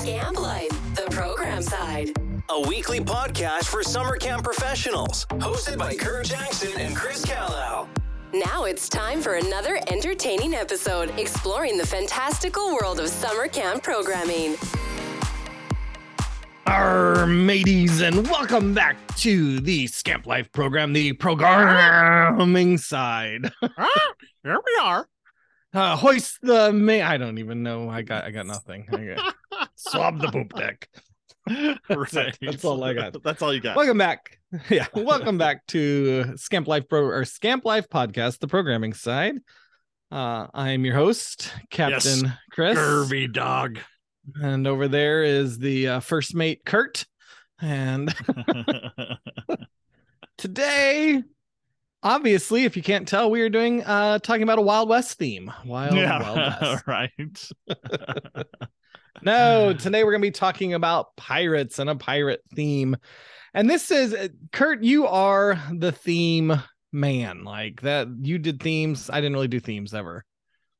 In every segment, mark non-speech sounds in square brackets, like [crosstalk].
Scamp Life, the program side. A weekly podcast for summer camp professionals. Hosted by Curt Jackson and Chris Callow. Now it's time for another entertaining episode exploring the fantastical world of summer camp programming. Our mateys, and welcome back to the Scamp Life program, the programming side. [laughs] Ah, here we are. Uh, hoist the may. I don't even know. I got. I got nothing. I got, [laughs] swab the poop deck. [laughs] That's it. That's all I got. That's all you got. Welcome back. [laughs] Yeah, welcome back to Scamp Life Pro or Scamp Life podcast, the programming side. Uh, I am your host, Captain Chris. Curvy dog. And over there is the uh, first mate, Curt. And today, obviously, if you can't tell, we are doing uh talking about a Wild West theme. Wild, Wild yeah, West. [laughs] right. [laughs] [laughs] No, today we're gonna be talking about pirates and a pirate theme. And this is uh, Curt, you are the theme man. Like that, you did themes. I didn't really do themes ever.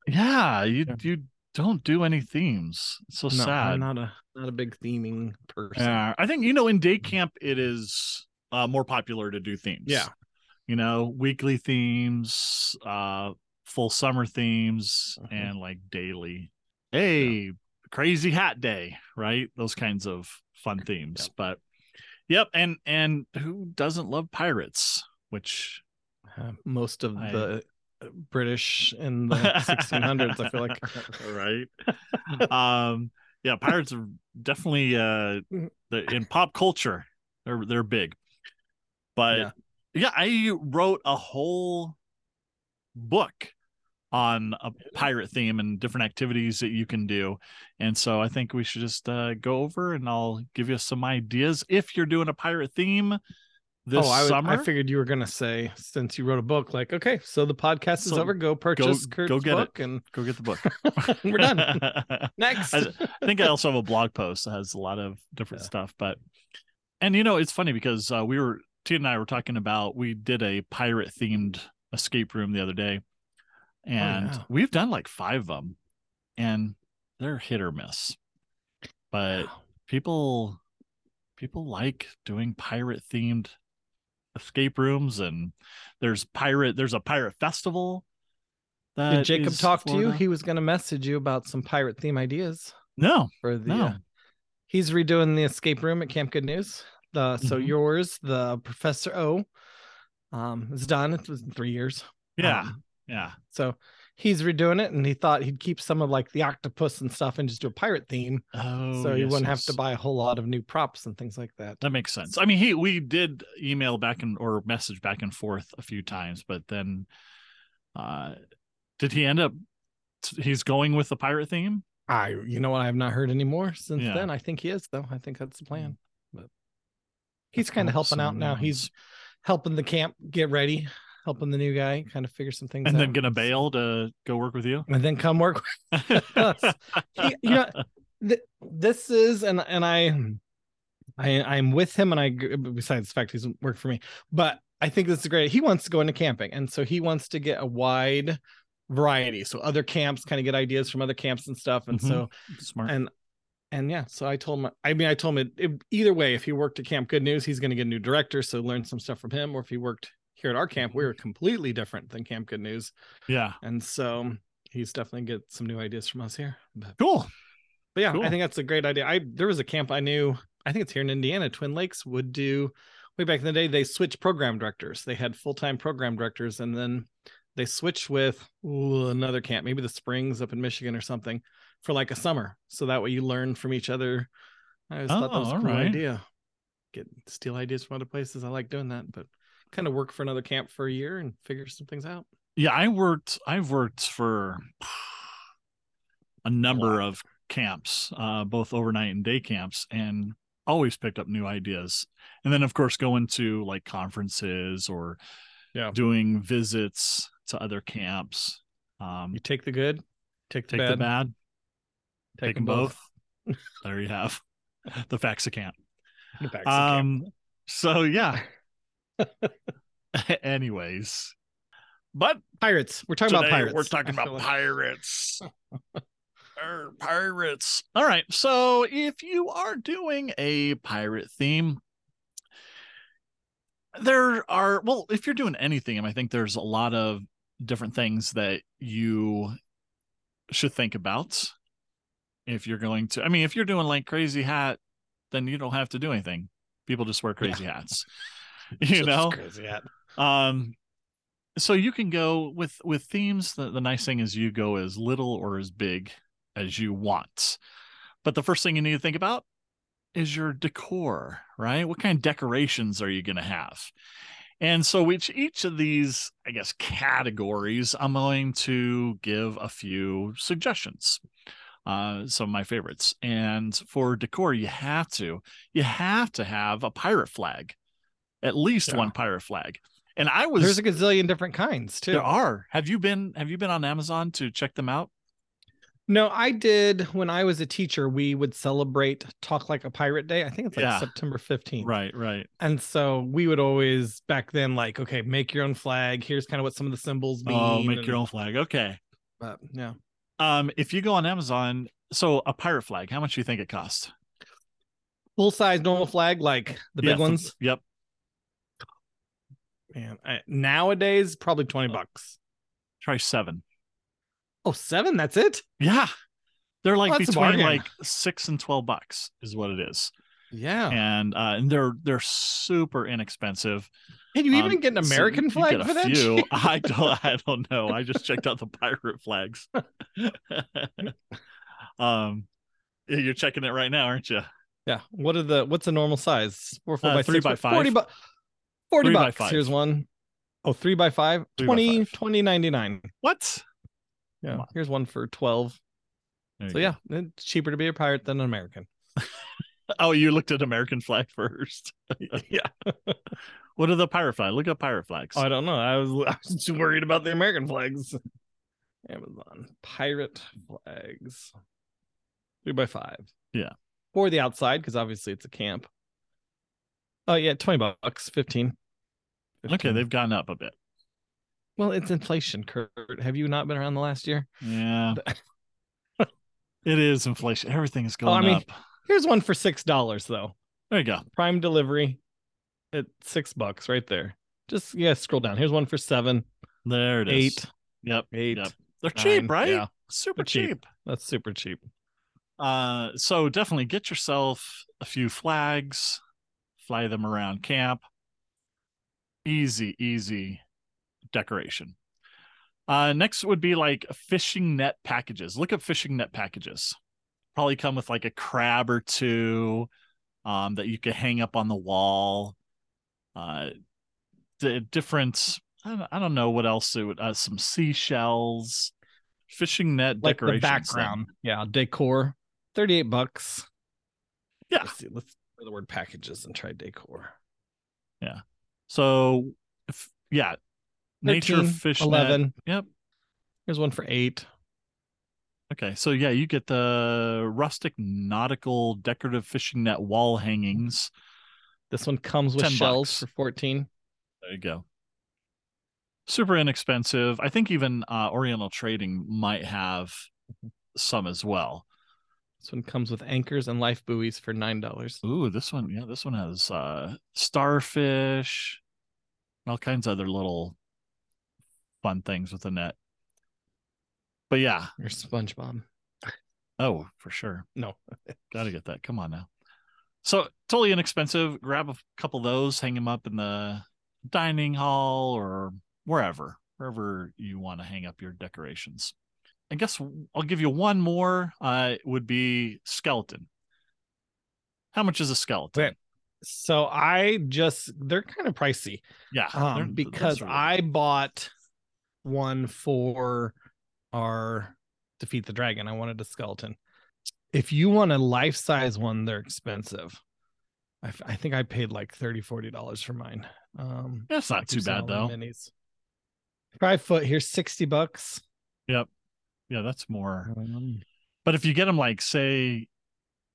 Yeah, you you don't do any themes. It's so No, sad. I'm not a not a big theming person. Yeah, I think you know in day camp it is uh, more popular to do themes. Yeah. You know, weekly themes, uh, full summer themes, Mhm. and like daily. Hey, crazy hat day, right? Those kinds of fun themes. Yeah. But yep, and and who doesn't love pirates? Which Uh, most of I- the uh, British in the 1600s, I feel like. [laughs] right [laughs] um yeah pirates are definitely uh in pop culture they're they're big but Yeah. Yeah. i wrote a whole book on a pirate theme and different activities that you can do and so i think we should just uh go over and i'll give you some ideas if you're doing a pirate theme this oh, I, would- summer I figured you were gonna say since you wrote a book, like, okay, so the podcast is So over. Go purchase go Curt's get it. book, and go get the book [laughs] we're done. [laughs] Next, I, I think I also have a blog post that has a lot of different Yeah. stuff. But and you know, it's funny because uh, we were Tia and I were talking about we did a pirate themed escape room the other day, and yeah. we've done like five of them, and they're hit or miss. But Wow. people people like doing pirate themed escape rooms and there's pirate there's a pirate festival that did Jacob talk to you? He was gonna message you about some pirate theme ideas no for the. no uh, he's redoing the escape room at Camp Good News. The so Mhm. yours, the Professor O, um, is done. It was three years. yeah Um, yeah so he's redoing it, and he thought he'd keep some of like the octopus and stuff, and just do a pirate theme, oh so he yes, wouldn't have to buy a whole lot of new props and things like that. that makes sense i mean he we did email back and or message back and forth a few times but then uh did he end up he's going with the pirate theme I, you know what? I have not heard anymore since Yeah. then. I think he is though. I think that's the plan. But he's kind of helping out now. He's helping the camp get ready, helping the new guy kind of figure some things out. and out. then gonna bail to go work with you and then come work. With [laughs] Us. He- you know, th- this is and and I, I I'm with him, and I besides the fact he's worked for me, but I think this is great. He wants to go into camping, and so he wants to get a wide variety. So other camps kind of get ideas from other camps and stuff, and Mhm. so smart and and yeah, so I told him. I mean, I told him it, it- either way. If he worked at Camp Good News, he's going to get a new director, so learn some stuff from him. Or if he worked here at our camp, we were completely different than Camp Good News, yeah and so he's definitely get some new ideas from us here. But, cool but yeah, Cool. I think that's a great idea. I there was a camp I knew. I think it's here in Indiana. Twin Lakes would do way back in the day. They switched program directors. They had full time program directors, and then they switched with ooh, another camp, maybe the Springs up in Michigan or something, for like a summer. So that way you learn from each other. I always thought that was Oh, a cool alright. idea. Get steal ideas from other places. I like doing that, but kind of work for another camp for a year and figure some things out. yeah i worked i've worked for a number of camps uh both overnight and day camps and always picked up new ideas and then of course going to like conferences or Yeah. doing visits to other camps um You take the good, take the take bad, the bad take, take them both. both [laughs] there you have the facts of camp The backs um so yeah [laughs] anyways but pirates. We're talking about pirates. we're talking about like- pirates Arr, [laughs] pirates. All right. So if you are doing a pirate theme, there are well, if you're doing anything, I think there's a lot of different things that you should think about if you're going to. I mean, if you're doing like crazy hat, then you don't have to do anything. People just wear crazy hats. [laughs] [laughs] You Just know, crazy hat. um so you can go with with themes the, the nice thing is you go as little or as big as you want but the first thing you need to think about is your decor right what kind of decorations are you going to have and so each each of these i guess categories i'm going to give a few suggestions uh some of my favorites and for decor you have to you have to have a pirate flag at least Yeah. one pirate flag and i was There's a gazillion different kinds too. there are have you been have you been on amazon to check them out No, I did when I was a teacher. We would celebrate Talk Like a Pirate Day. I think it's like Yeah. September 15th. right right And so we would always back then like, okay, make your own flag. Here's kind of what some of the symbols mean. oh make and- your own flag okay But yeah. Um if you go on amazon so a pirate flag how much do you think it costs Full size normal flag, like the big for- ones. yep Man, I, nowadays probably 20 bucks. try seven Oh, seven? That's it? yeah they're like Well, between like six and 12 bucks is what it is Yeah. and uh and they're they're super inexpensive Can you even Um, get an American you flag for that? few. I don't I [laughs] don't know. I just checked out the pirate flags. [laughs] [laughs] um you're checking it right now, aren't you? Yeah. What are the what's a normal size? Four, four Uh, by three six, by but 40 five. bu- 40 Three by bucks. five. Here's one. Oh, three by five. Three by five. 20, 99. What? Yeah. Here's one for 12. There So go. yeah, it's cheaper to be a pirate than an American. [laughs] Oh, you looked at American flag first. yeah. [laughs] [laughs] What are the pirate flag? Look up pirate flags. Oh, I don't know. I was I was just worried about the American flags. Amazon pirate flags. Three by five. Yeah. For the outside, because obviously it's a camp. Oh yeah, 20 bucks, 15. okay, they've gone up a bit. well, it's inflation, Curt. Have you not been around the last year? Yeah. it is inflation. Everything is Oh, going I mean- up. Here's one for six dollars though. There you go. Prime delivery at six bucks right there. Just yeah, scroll down. Here's one for seven, There it is. eight, Yep. eight. Yep. They're nine. cheap, right? Yeah, Super cheap. cheap. that's super cheap. Uh, so definitely get yourself a few flags, fly them around camp. Easy, easy decoration. Uh, next would be like fishing net packages. Look up fishing net packages. Probably come with like a crab or two um, that you could hang up on the wall. Uh, the different, I don't, I don't know what else it would, uh, some seashells, fishing net Like background. Yeah, decor. 38 bucks. Yeah. Let's see. Let's for the word packages and try decor. Yeah. So, if, yeah, nature fish 11. Net. Yep. Here's one for eight. Okay, so yeah, you get the rustic nautical decorative fishing net wall hangings. This one comes with shells bucks. for 14. There you go. Super inexpensive. I think even uh, Oriental Trading might have some as well. This one comes with anchors and life buoys for nine dollars. Ooh, this one, yeah, this one has uh, starfish, all kinds of other little fun things with the net. But yeah, Or SpongeBob. Oh, for sure. No. [laughs] Got to get that. Come on now. So totally inexpensive. Grab a couple of those, hang them up in the dining hall or wherever, wherever you want to hang up your decorations. I guess I'll give you one more. Uh, would be skeleton. How much is a skeleton? Okay. So I just they're kind of pricey. Yeah, Um, because are- I bought one for our defeat the dragon. I wanted a skeleton. If you want a life size one, they're expensive. I, f- I think I paid like 30 dollars for mine. Um, That's not too bad though. Minis. Five foot here's 60 bucks. Yep. Yeah, that's more. Um, But if you get them like say,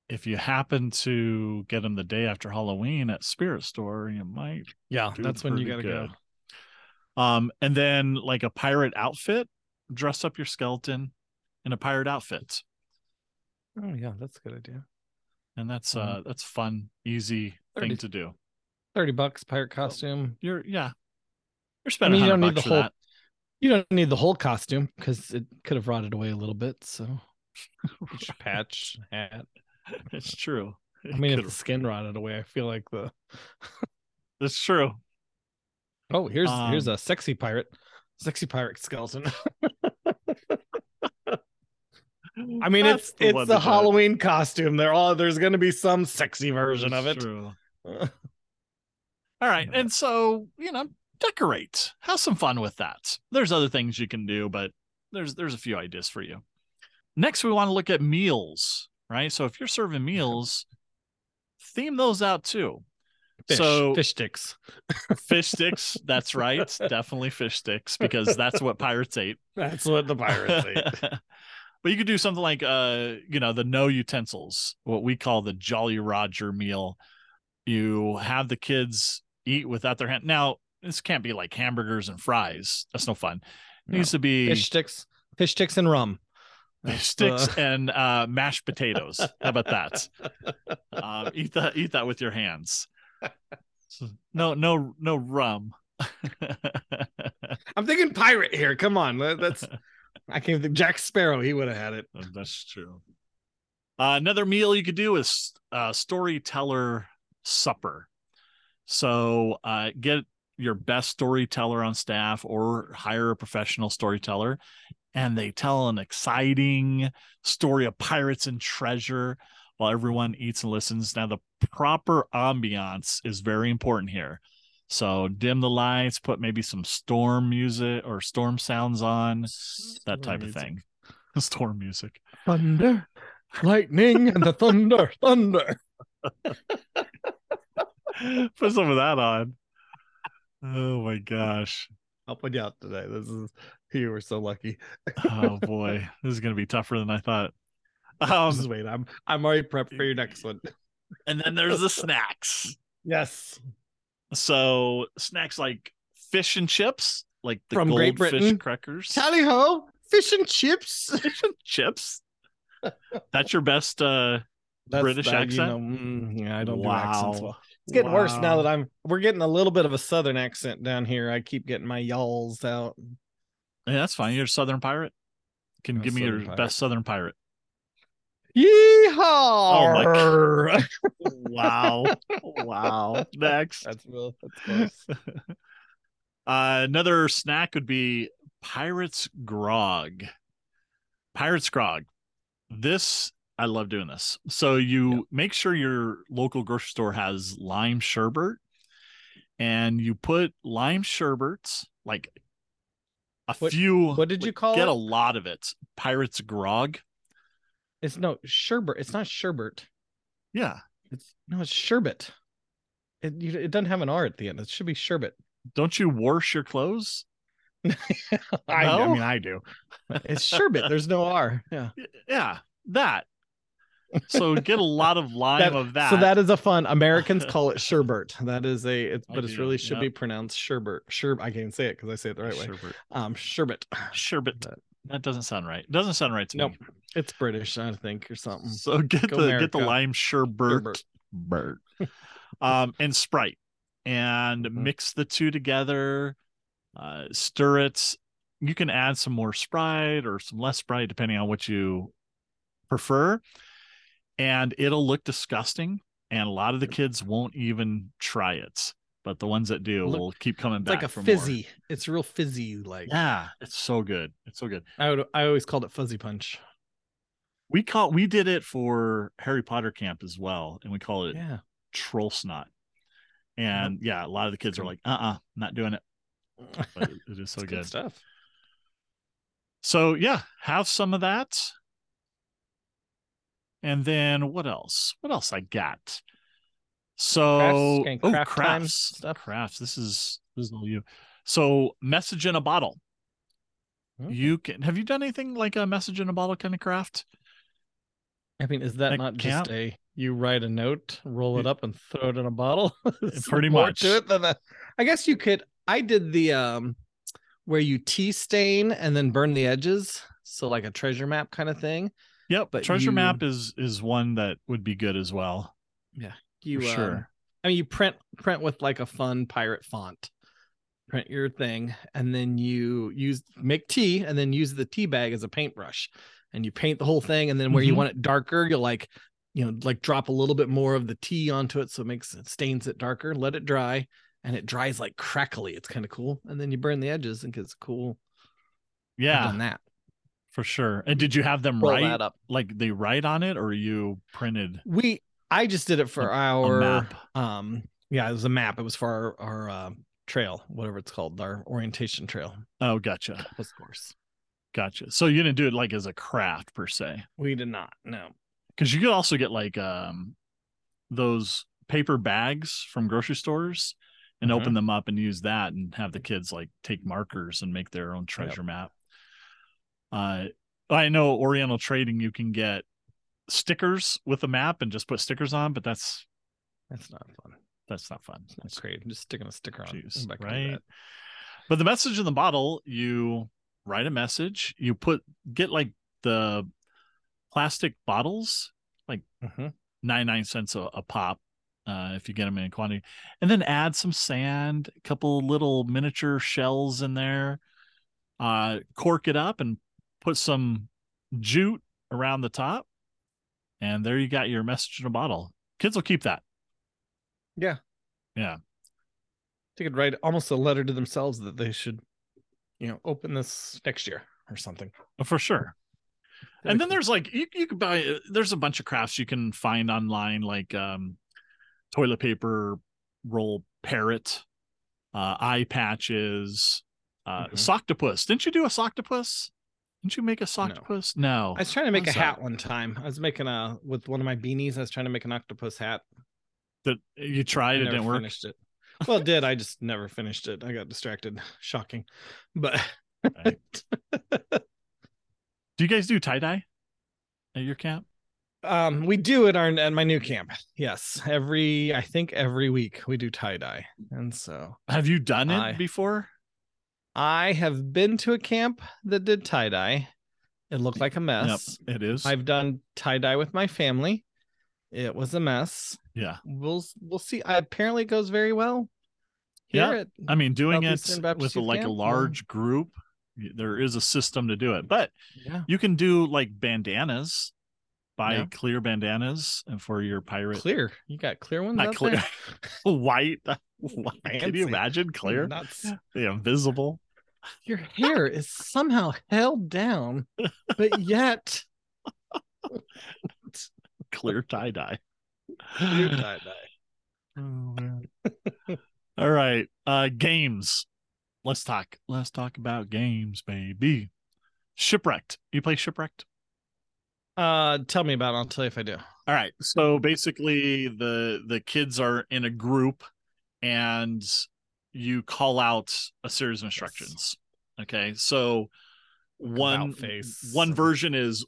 if you happen to get them the day after Halloween at Spirit Store, you might yeah, that's when you gotta good. go. Um, and then like a pirate outfit, dress up your skeleton in a pirate outfit. Oh yeah, that's a good idea. and that's uh that's fun, easy thing to do. Thirty bucks pirate costume. You're yeah, you're I spending. mean, you don't need the whole. that. You don't need the whole costume because it could have rotted away a little bit. So [laughs] Each patch hat. It's true. I mean, if the skin rotted away, I feel like the. [laughs] it's true. Oh, here's here's Um, a sexy pirate, sexy pirate skeleton. [laughs] Mm, I mean, That's it's the it's to the do it. Halloween costume. there are all there's going to be some sexy version of it. true. [laughs] All right. And so, you know, decorate. Have some fun with that. There's other things you can do, but there's there's a few ideas for you. Next, we want to look at meals, right? So if you're serving meals, theme those out too. Fish, so fish sticks. [laughs] fish sticks, that's right. Definitely fish sticks because that's what pirates ate. That's what the pirates ate. [laughs] but you could do something like uh, you know, the no utensils, what we call the Jolly Roger meal. You have the kids eat without their hand. Now, this can't be like hamburgers and fries. That's no fun. It needs to be Fish sticks, fish sticks, and rum. fish That's sticks the- and uh, mashed potatoes. How about that? [laughs] Um, eat that. Eat that with your hands. No, no, no rum. [laughs] I'm thinking pirate here. Come on, that- that's. I can't think. Jack Sparrow. He would have had it. That's true. Uh, another meal you could do is uh, storyteller supper. So uh, get your best storyteller on staff or hire a professional storyteller, and they tell an exciting story of pirates and treasure while everyone eats and listens. Now, the proper ambiance is very important here. So dim the lights, put maybe some storm music or storm sounds on, that type of thing. [laughs] Storm music. Thunder, lightning, and the thunder, thunder. [laughs] Put some of that on. Oh my gosh. I'll put you out today. This is you were so lucky. Oh [laughs] boy. This is gonna be tougher than I thought. Um Just wait. I'm I'm already prepped for your next one. and then there's the snacks. Yes. So snacks like fish and chips, like the From Great goldfish Britain. crackers. Tally ho, fish and chips. [laughs] Fish and chips. That's your best uh [laughs] British that, you accent? know, mm, yeah, I don't do accents Wow. well. It's getting worse now that I'm. We're getting a little bit of a southern accent down here. I keep getting my y'alls out. Yeah, that's fine. You're a southern pirate. Can I'm give me your pirate. best southern pirate. Yeehaw! my [laughs] Wow. wow. Next. That's real. That's close. [laughs] Uh, another snack would be Pirates Grog. Pirates Grog. This I love doing this. So you Yeah. make sure your local grocery store has lime sherbet, and you put lime sherbets like a What- few. what did you call Get it? a lot of it. Pirates Grog. It's no sherbet. It's not sherbet. Yeah. It's no, it's sherbet. It you, it doesn't have an R at the end. It should be sherbet. Don't you wash your clothes? [laughs] I, No? I mean, I do. It's sherbet. There's no [laughs] R. Yeah. Yeah, that. So get a lot of [laughs] lime That- of that. So that is a fun. Americans call it sherbet. That is a. It's, but it's do, really should be pronounced sherbet. Sherb. I can't even say it because I say it the right way. Sherbet. Um, sherbet. Sherbet. But- That doesn't sound right. Doesn't sound right to Nope. me. It's British, I think, or something. So get Go the get the lime sherbet, Sherbet. Bert. [laughs] um, and Sprite, and Mhm. mix the two together. Uh, stir it. You can add some more Sprite or some less Sprite, depending on what you prefer. And it'll look disgusting, and a lot of the kids won't even try it. But the ones that do Look- will keep coming It's back like a for more. fizzy. It's real fizzy. Like Yeah, it's so good. It's so good. I would. I always called it fuzzy punch. We call we did it for Harry Potter camp as well, and we call it Yeah. troll snot. And yeah, a lot of the kids are like, uh uh not doing it. But it- is [laughs] so It's good. stuff. So yeah, have some of that. And then what else? What else I got? So Crafts, oh craft time crafts stuff? crafts. This is this is all you. So message in a bottle. Okay. You can have you done anything like a message in a bottle kind of craft? I mean, is that Like not camp? just a you write a note, roll it up, and throw it in a bottle? [laughs] Pretty more much. to it than that. I guess you could. I did the um where you tea stain and then burn the edges, so like a treasure map kind of thing. Yep. But Treasure you- map is is one that would be good as well. You um, sure. I mean, you print print with like a fun pirate font. Print your thing, and then you use make tea, and then use the tea bag as a paintbrush, and you paint the whole thing. And then where you Mhm. want it darker, you'll like, you know, like drop a little bit more of the tea onto it, so it makes it stains it darker. Let it dry, and it dries like crackly. It's kind of cool. And then you burn the edges and gets cool. I've Yeah, done that. for sure. And did you have them Roll write that up. like they write on it or you printed We I just did it for A- a our map. um yeah, it was a map. It was for our our uh, trail, whatever it's called, our orientation trail. Oh, gotcha. Of course. Gotcha. So you didn't do it like as a craft per se. We did not. No. Because you could also get like um those paper bags from grocery stores and Mhm. open them up and use that and have the kids like take markers and make their own treasure map. Uh I know Oriental Trading you can get stickers with a map and just put stickers on, but that's That's not fun. that's not fun. That's great. I'm just sticking a sticker on. Jeez, Anybody can do right? But the message in the bottle, you write a message, you put get like the plastic bottles, Mhm. 99 cents a, a pop uh, if you get them in quantity, and then add some sand, a couple little miniature shells in there, uh, cork it up and put some jute around the top. And there you got your message in a bottle. Kids will keep that. Yeah. Yeah. They could write almost a letter to themselves that they should, you know, open this next year or something. For sure. That'd and then cool. there's like you you could buy uh, there's a bunch of crafts you can find online like um toilet paper roll parrot uh eye patches uh Mhm. soctopus didn't you do a soctopus didn't you make a soctopus no, I was trying to make a What's that? hat one time. I was making a with one of my beanies. I was trying to make an octopus hat. that you tried I it didn't work finished it. Well, it did. I just never finished it. I got distracted. [laughs] Shocking. But Right. [laughs] do you guys do tie-dye at your camp um we do at our at my new camp. Yes. Every I think every week we do tie-dye. And so have you done it I- before I have been to a camp that did tie-dye. It looked like a mess. yep it is I've done tie-dye with my family. It was a mess. yeah We'll we'll see. Apparently it goes very well. Yeah. I mean, doing it Baptist with a, like a Camp, well- large group, there is a system to do it. But yeah. you can do like bandanas, buy Yeah. clear bandanas and for your pirate Clear. You got clear ones Not clear. [laughs] white. [laughs] white. Can you imagine clear? Nuts. The invisible. Your hair is somehow held down, but yet Clear tie dye. clear tie-dye. [sighs] All right. Uh games. Let's talk. Let's talk about games, baby. Shipwrecked. You play shipwrecked? Uh, tell me about it. I'll tell you if I do. All right. So basically the the kids are in a group and you call out a series of instructions. Okay. So one face. one version is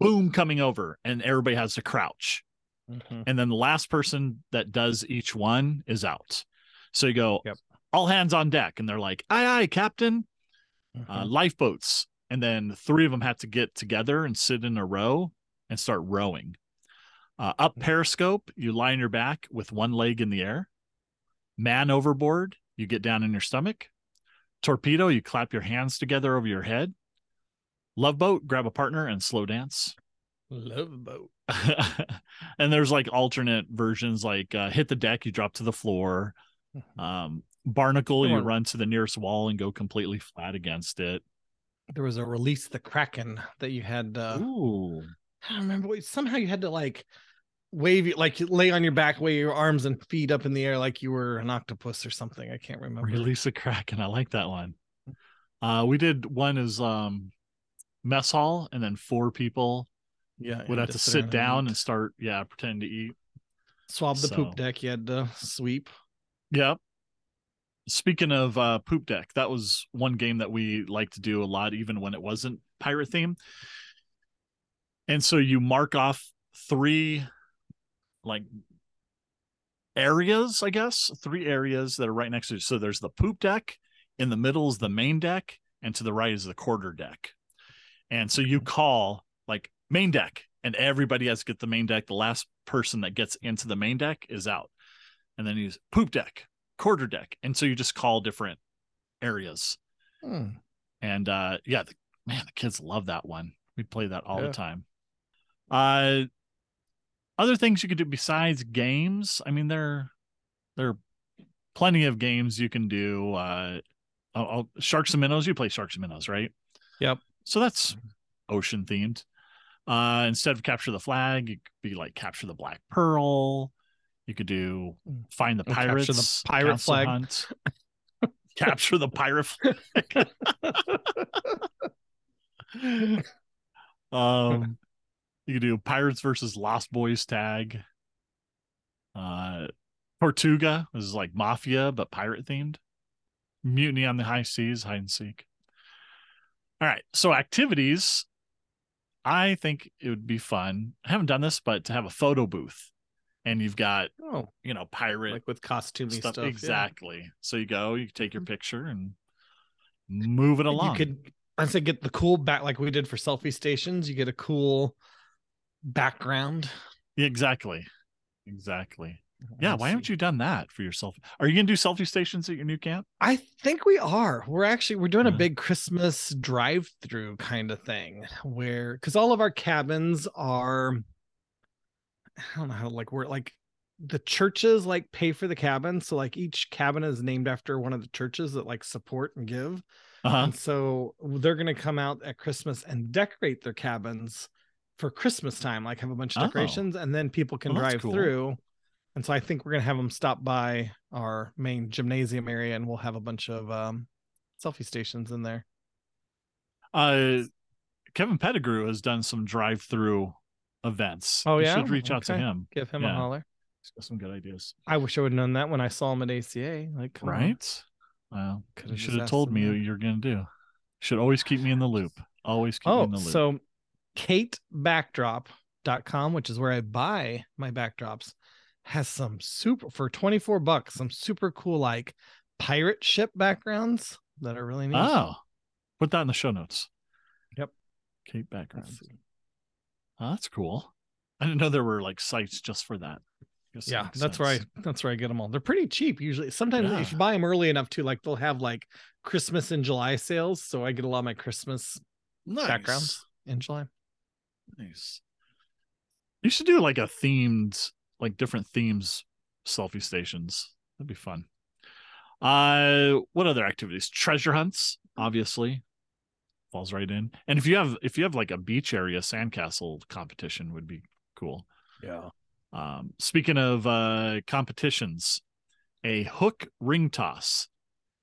boom coming over and everybody has to crouch. Mhm. And then the last person that does each one is out. So you go Yep. all hands on deck and they're like, aye aye, captain uh, Mhm. lifeboats, and then three of them have to get together and sit in a row and start rowing. Uh, up Mm-hmm. periscope, you lie on your back with one leg in the air. Man overboard, you get down in your stomach. Torpedo, you clap your hands together over your head. Love boat, grab a partner and slow dance. Love boat. [laughs] and there's like alternate versions like uh, hit the deck, you drop to the floor. Mhm. Um, barnacle, you run to the nearest wall and go completely flat against it. There was a release the Kraken that you had. Uh, Ooh. I don't remember. Somehow you had to like wave, you- like you lay on your back, wave your arms and feet up in the air like you were an octopus or something. I can't remember. Release a Kraken. I like that one. Uh, we did one is um, mess hall, and then four people Yeah, would have to sit down and and start, yeah, pretend to eat. swab the so- poop deck. You had to sweep. Yep. Speaking of uh, poop deck, that was one game that we liked to do a lot, even when it wasn't pirate theme. And so you mark off three like areas, I guess, three areas that are right next to. So there's the poop deck, in the middle is the main deck, and to the right is the quarter deck. And so you call like main deck, and everybody has to get the main deck. The last person that gets into the main deck is out. And then you use poop deck, quarter deck, and so you just call different areas. Hmm. And uh, yeah, the, man, the kids love that one. We play that all Yeah. the time. Uh, other things you could do besides games. I mean, there, there are plenty of games you can do. Uh, I'll, I'll- sharks and minnows. You play sharks and minnows, right? Yep. So that's ocean themed. Uh, instead of capture the flag, you could be like capture the black pearl. You could do find the Or capture the pirates, pirate flag. hunt. capture the pirate flag. [laughs] [laughs] um, you could do pirates versus Lost Boys tag. Uh, Tortuga is like mafia but pirate themed. Mutiny on the high seas, hide and seek. All right, so activities. I think it would be fun. I haven't done this, but to have a photo booth, and you've got Oh, you know pirate like with costumey stuff. stuff. yeah. exactly. So you go, you take your Mhm. picture and move it along. You could, I'd say, get the cool back like we did for selfie stations. You get a cool background. Yeah, exactly. Exactly. Yeah, Let's why haven't you done that for yourself? Are you gonna do selfie stations at your new camp? I think we are. We're actually we're doing a big Christmas drive-through kind of thing where because all of our cabins are I don't know how like we're like the churches like pay for the cabin. So like each cabin is named after one of the churches that like support and give. Uh-huh. And so they're gonna come out at Christmas and decorate their cabins for Christmas time, like have a bunch of Oh. decorations, and then people can Well, drive cool. through. And so I think we're gonna have them stop by our main gymnasium area, and we'll have a bunch of um, selfie stations in there. Uh Kevin Pettigrew has done some drive-through events. Oh, You yeah? should reach out to him. Give him Yeah. a holler. He's got some good ideas. I wish I would have known that when I saw him at ACA. Like, come on. Right? Well, Could've you should have told me what you're gonna do. Should always keep me in the loop. Always keep me Oh, in the loop. so katebackdrop.com, which is where I buy my backdrops, has some super for 24 bucks, some super cool like pirate ship backgrounds that are really neat. oh, put that in the show notes. Yep. Kate Let's background. Oh, that's cool. I didn't know there were like sites just for that. Guess Yeah, that's where I that's where I get them all. They're pretty cheap usually. Sometimes Yeah. if you buy them early enough too, like they'll have like Christmas and July sales. So I get a lot of my Christmas nice. backgrounds in July. Nice. You should do like a themed, like different themes selfie stations. That'd be fun. Uh what other activities? Treasure hunts, obviously. Falls right in. And if you have if you have like a beach area sandcastle competition would be cool. Yeah. Um speaking of uh competitions, a hook ring toss.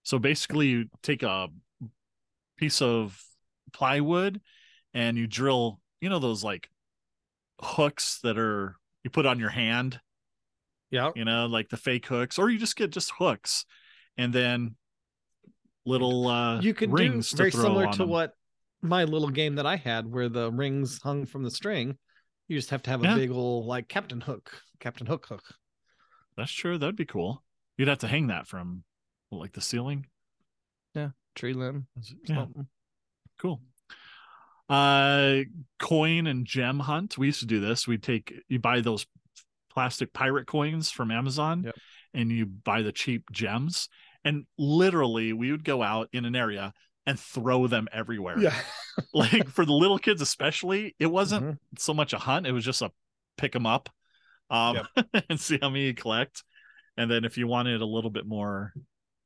So basically you take a piece of plywood and you drill, you know those like hooks that are you put on your hand, Yeah. you know, like the fake hooks, or you just get just hooks and then little uh you could do rings to very similar to them. what my little game that I had where the rings hung from the string. You just have to have a Yeah. big old like Captain Hook, Captain Hook hook. That's true. That'd be cool. You'd have to hang that from like the ceiling. Yeah, tree limb. Yeah, something. cool. Uh coin and gem hunt. We used to do this. We'd take you buy those plastic pirate coins from Amazon Yep. and you buy the cheap gems. And literally we would go out in an area and throw them everywhere. Yeah. [laughs] Like for the little kids especially, it wasn't Mhm. so much a hunt, it was just a pick them up um [laughs] and see how many you collect. And then if you wanted a little bit more,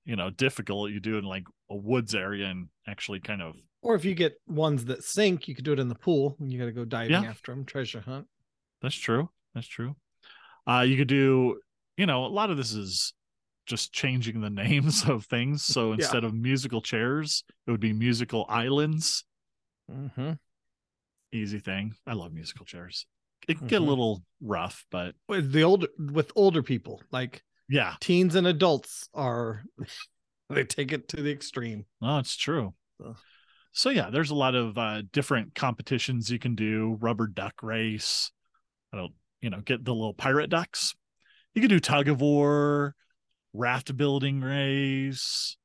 you know, difficult, you do it in like a woods area and actually kind of Or if you get ones that sink, you could do it in the pool. and You got to go diving Yeah. after them. Treasure hunt. That's true. That's true. Uh, you could do, you know, a lot of this is just changing the [laughs] names of things. So [laughs] instead of musical chairs, it would be musical islands. Mm-hmm. Easy thing. I love musical chairs. It can get a Mhm. little rough, but With the older with older people, like yeah, teens and adults are [laughs] they take it to the extreme. no, it's true. So- So yeah, there's a lot of uh, different competitions you can do. Rubber duck race. I don't, you know, get the little pirate ducks. You can do tug of war, raft building race.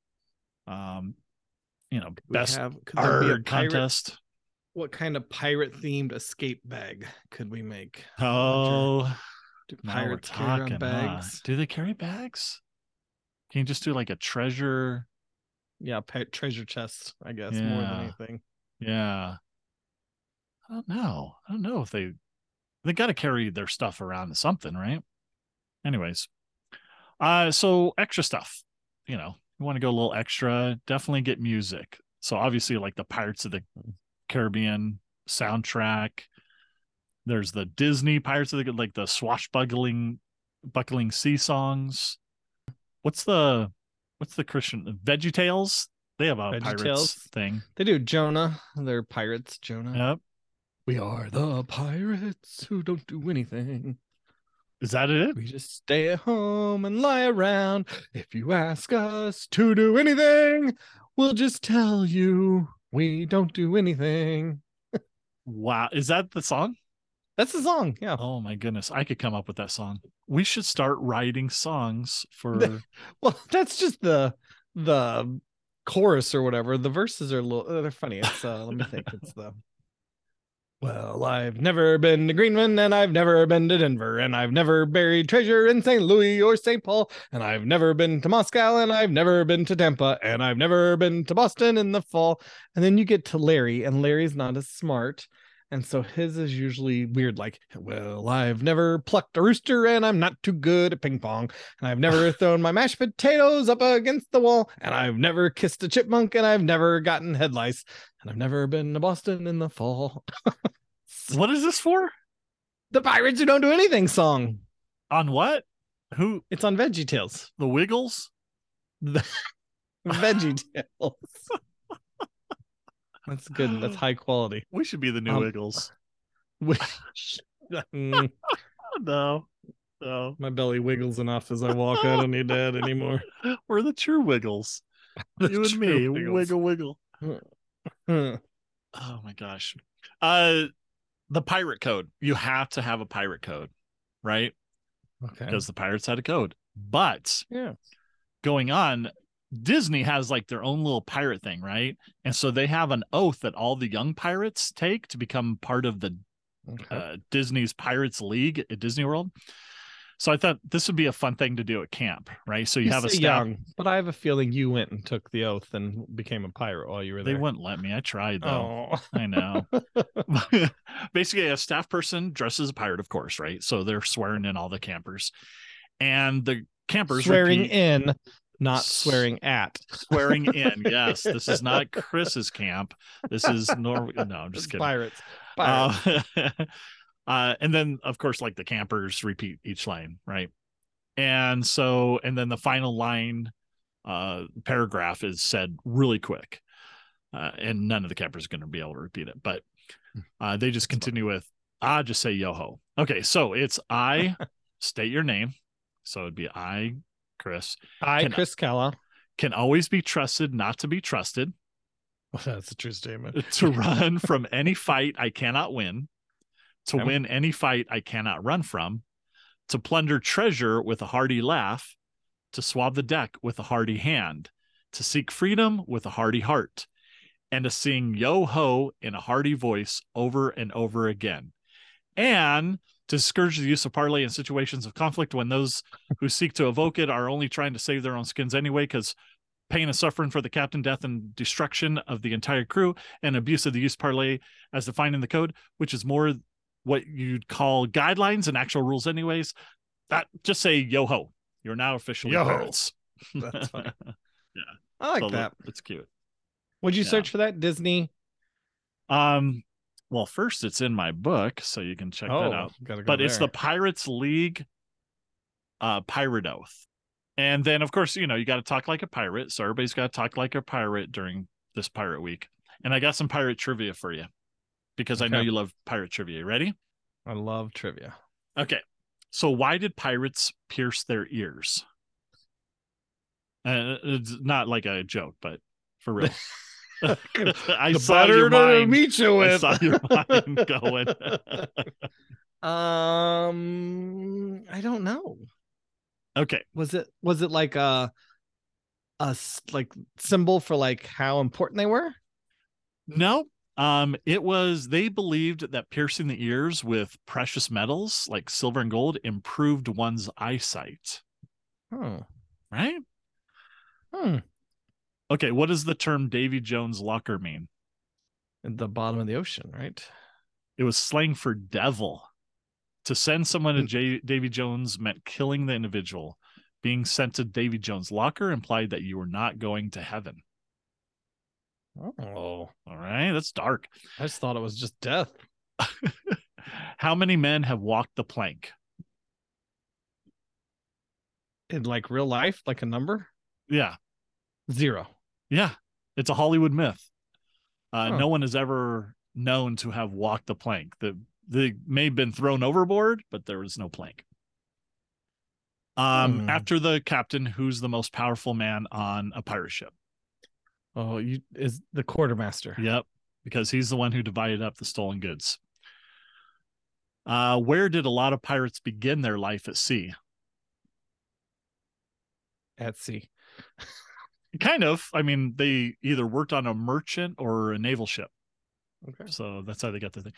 Um, you know, We best have could there be a art pirate contest. what kind of pirate themed escape bag could we make? Oh, Do pirates carry talking. huh? bags? Do they carry bags? Can you just do like a treasure? Yeah, pa- treasure chests, I guess, more than anything. Yeah. I don't know. I don't know if they they got to carry their stuff around to something, right? Anyways, uh, so extra stuff. You know, you want to go a little extra, definitely get music. So obviously, like the Pirates of the Caribbean soundtrack. There's the Disney Pirates of the like the swashbuckling, buckling sea songs. What's the what's the Christian Veggie Tales? They have a pirates VeggieTales? thing. They do Jonah. They're pirates, Jonah. Yep. We are the pirates who don't do anything. Is that it? We just stay at home and lie around. If you ask us to do anything, we'll just tell you we don't do anything. [laughs] Wow. Is that the song? That's the song. Yeah. Oh my goodness. I could come up with that song. We should start writing songs for [laughs] Well, that's just the the chorus or whatever. The verses are a little uh, they're funny. It's uh let me think. It's the Well, I've never been to Greenland and I've never been to Denver and I've never buried treasure in St. Louis or St. Paul and I've never been to Moscow and I've never been to Tampa and I've never been to Boston in the fall. And then you get to Larry and Larry's not as smart. And so his is usually weird, like, well, I've never plucked a rooster and I'm not too good at ping pong. And I've never [laughs] thrown my mashed potatoes up against the wall. And I've never kissed a chipmunk and I've never gotten head lice. And I've never been to Boston in the fall. [laughs] what is this for? the Pirates Who Don't Do Anything song. On what? Who It's on Veggie Tales. the Wiggles? [laughs] The Veggie Tales. That's good. That's [gasps] high quality. We should be the new Um, Wiggles. [laughs] Mm, [laughs] No. No. my belly wiggles enough as I walk. I don't need that anymore. [laughs] We're the true Wiggles. The you and me. Wiggles. Wiggle wiggle. Oh my gosh. Uh the pirate code. You have to have a pirate code, right? Okay. Because the pirates had a code. But Yeah. going on disney has like their own little pirate thing right? And so they have an oath that all the young pirates take to become part of the Okay. uh, disney's pirates league at disney world. So i thought this would be a fun thing to do at camp right? So you, have a staff young, but I have a feeling you went and took the oath and became a pirate while you were there. they wouldn't let me. I tried though. Oh, i know. [laughs] [laughs] Basically a staff person dresses a pirate of course right? So they're swearing in all the campers. And the campers swearing repeat- in, not swearing at. [laughs] swearing in. Yes, [laughs] this is not Chris's camp. This is Nor. No, I'm just It's kidding. Pirates. Pirates. Uh, [laughs] uh, and then, of course, like the campers repeat each line, right? And so, and then the final line, uh, paragraph is said really quick, uh, and none of the campers are going to be able to repeat it, but uh, they just continue with, "I just say yo ho." Okay, so it's I state your name, so it'd be I, Chris, I, can- Chris Calla. can always be trusted, not to be trusted. Well, [laughs] That's a true statement. [laughs] to [laughs] run from any fight I cannot win, to Okay. win any fight I cannot run from, to plunder treasure with a hearty laugh, to swab the deck with a hearty hand, to seek freedom with a hearty heart, and to sing yo ho in a hearty voice over and over again. And to discourage the use of parlay in situations of conflict when those who seek to evoke it are only trying to save their own skins anyway, because pain and suffering for the captain, death and destruction of the entire crew, and abuse of the use parlay as defined in the code, which is more what you'd call guidelines and actual rules, anyways. That just say yo ho. You're now officially Yo ho. pirates. [laughs] That's funny. [laughs] Yeah. I like So that. It's cute. Would you yeah. search for that? Disney. Um, well, first it's in my book, so you can check oh, that out. go But it's the. Pirates League uh pirate oath. And then of course, you know, you got to talk like a pirate. So everybody's got to talk like a pirate during this pirate week. And I got some pirate trivia for you because I know you love pirate trivia. Ready? I love trivia. Okay. So why did pirates pierce their ears? Uh, it's not like a joke, but for real. [laughs] I the saw your mind. meet you I with. saw your [laughs] mind going. [laughs] um, I don't know. okay. Was it was it like a a like symbol for like how important they were? No, Um, it was they believed that piercing the ears with precious metals like silver and gold improved one's eyesight. Oh. Right? Hmm. Okay, what does the term Davy Jones locker mean? At the bottom of the ocean, right? It was slang for devil. To send someone to hmm. J- Davy Jones meant killing the individual. Being sent to Davy Jones' locker implied that you were not going to heaven. Oh. All right, that's dark. I just thought it was just death. [laughs] How many men have walked the plank? In like real life, like a number? Yeah, Zero. Yeah. It's a Hollywood myth. Uh, Huh. No one has ever known to have walked the plank. The they may have been thrown overboard, but there was no plank. Um, Hmm. after the captain, who's the most powerful man on a pirate ship? Oh, you is the quartermaster. Yep, because he's the one who divided up the stolen goods. Uh, where did a lot of pirates begin their life at sea? At sea. [laughs] Kind of. I mean, they either worked on a merchant or a naval ship. Okay. So that's how they got the thing.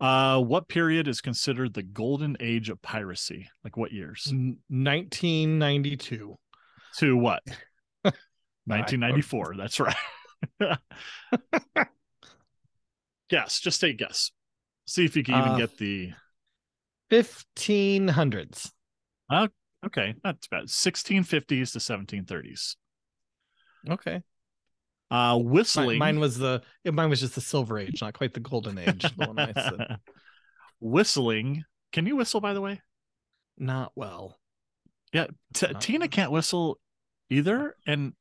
Uh, what period is considered the golden age of piracy? Like what years? 1992. To what? [laughs] 1994. That's right. [laughs] guess. Just take a guess. See if you can even Uh, get the. 1500s. Okay, not too bad. 1650s to 1730s. Okay. Uh, whistling. Mine, was the mine was just the silver age, not quite the golden age. the one I said. [laughs] whistling. Can you whistle, by the way? Not well. Yeah, T- Not Tina well. can't whistle either. And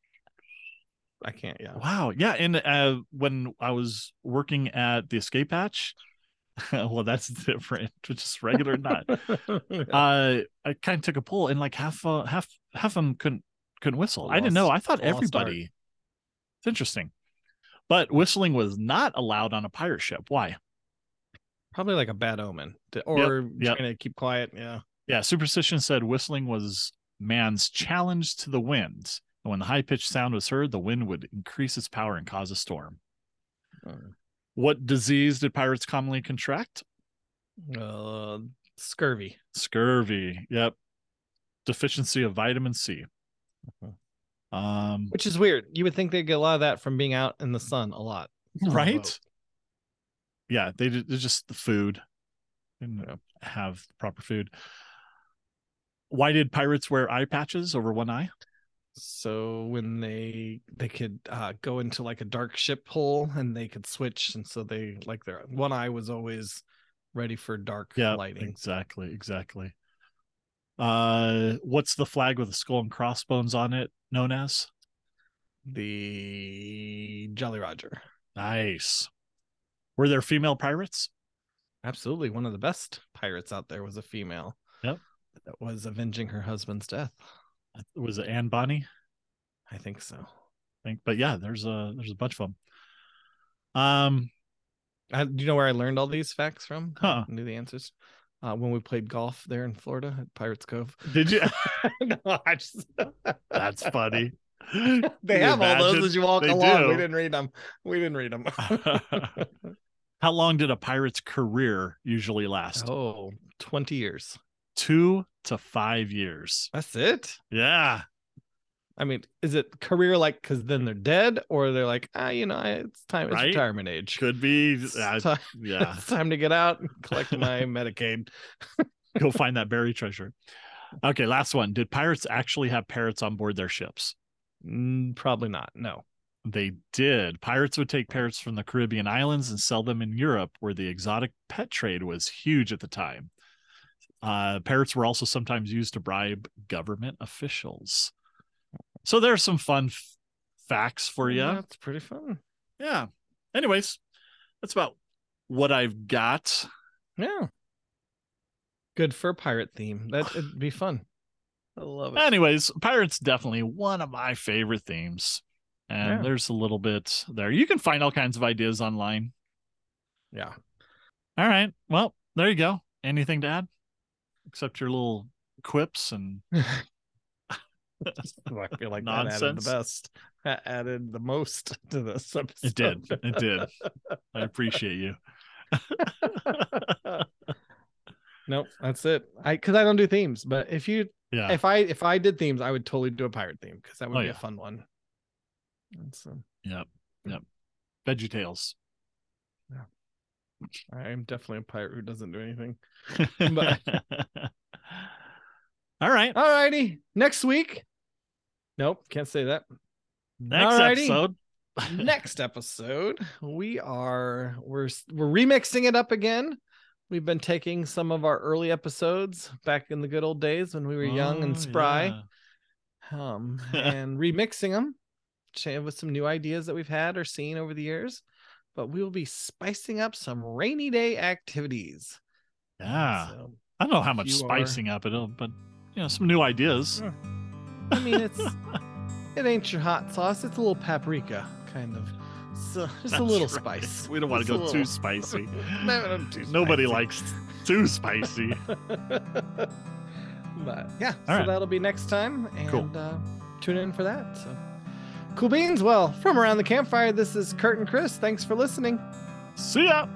I can't, yeah. wow, yeah. And uh, when I was working at the escape hatch, [laughs] well, that's [laughs] different, which is regular, not. Uh, I kind of took a pull, and like half, uh, half, half of them couldn't couldn't whistle. I didn't know. I thought Lost art. everybody. It's interesting, but whistling was not allowed on a pirate ship. Why? Probably like a bad omen. To- or yep. trying to keep quiet. Yeah. Yeah, superstition said whistling was man's challenge to the winds. And when the high pitched sound was heard, the wind would increase its power and cause a storm. What disease did pirates commonly contract? Uh, scurvy. Scurvy. Yep. Deficiency of vitamin C. Um, Which is weird. You would think they'd get a lot of that from being out in the sun a lot. right? Yeah, they did it's just the food and Yeah. have proper food. Why did pirates wear eye patches over one eye? So when they they could uh, go into like a dark ship hole and they could switch, and so they like their one eye was always ready for dark Yeah, lighting. exactly, exactly. Uh, what's the flag with the skull and crossbones on it known as? The Jolly Roger, Nice. Were there female pirates? absolutely one of the best pirates out there, was a female. Yep. that was avenging her husband's death. Was it Anne Bonny? I think so. I think, but yeah, there's a there's a bunch of them. Um, I, do you know where I learned all these facts from? I Huh. knew the answers. Uh, when we played golf there in Florida at Pirates Cove. did you? [laughs] [laughs] no, just That's funny. [laughs] they have all those as you walk along. do. We didn't read them. We didn't read them. How long did a pirate's career usually last? oh, 20 years. Two to five years. That's it. Yeah. I mean, is it career like because then they're dead, or they're like, ah, you know, it's time, it's Right? retirement age. Could be. Uh, ti- [laughs] yeah. it's time to get out and [laughs] collect my Medicaid. [laughs] Go find that buried treasure. Okay, last one. Did pirates actually have parrots on board their ships? Mm, probably not. No. They did. Pirates would take parrots from the Caribbean islands and sell them in Europe, where the exotic pet trade was huge at the time. Uh, parrots were also sometimes used to bribe government officials. So there's some fun f- facts for you. That's pretty fun. Yeah. Anyways, that's about what I've got. Yeah. Good for pirate theme. That it'd be fun. I love it. Anyways, pirates definitely one of my favorite themes. And Yeah. there's a little bit there. You can find all kinds of ideas online. Yeah. All right. Well, there you go. Anything to add? Except your little quips and [laughs] [laughs] I feel like that added the best. That added the most [laughs] to this episode. It did. It did. I appreciate you. [laughs] nope, that's it. I because I don't do themes, but if you Yeah. if I if I did themes, I would totally do a pirate theme because that would Oh, be yeah. a fun one. That's um, Yep. Yep. Veggie Tales. Yeah, I am definitely a pirate who doesn't do anything. But... All right. All righty. next week. Nope, can't say that. Next Alrighty. episode. [laughs] next episode we are we're we're remixing it up again we've been taking some of our early episodes back in the good old days when we were young and Oh, spry yeah. um [laughs] and remixing them with some new ideas that we've had or seen over the years but we will be spicing up some rainy day activities Yeah. so, I don't know how much you are- spicing up it'll, but you know, some new ideas. i mean it's [laughs] it ain't your hot sauce it's a little paprika kind of so just a little right. spice We don't want to go too spicy. [laughs] No, too Nobody spicy. likes too spicy. [laughs] but yeah, so All right. that'll be next time, and Cool. uh, tune in for that. So cool beans. Well, from around the campfire, this is Curt and Chris. Thanks for listening. See ya.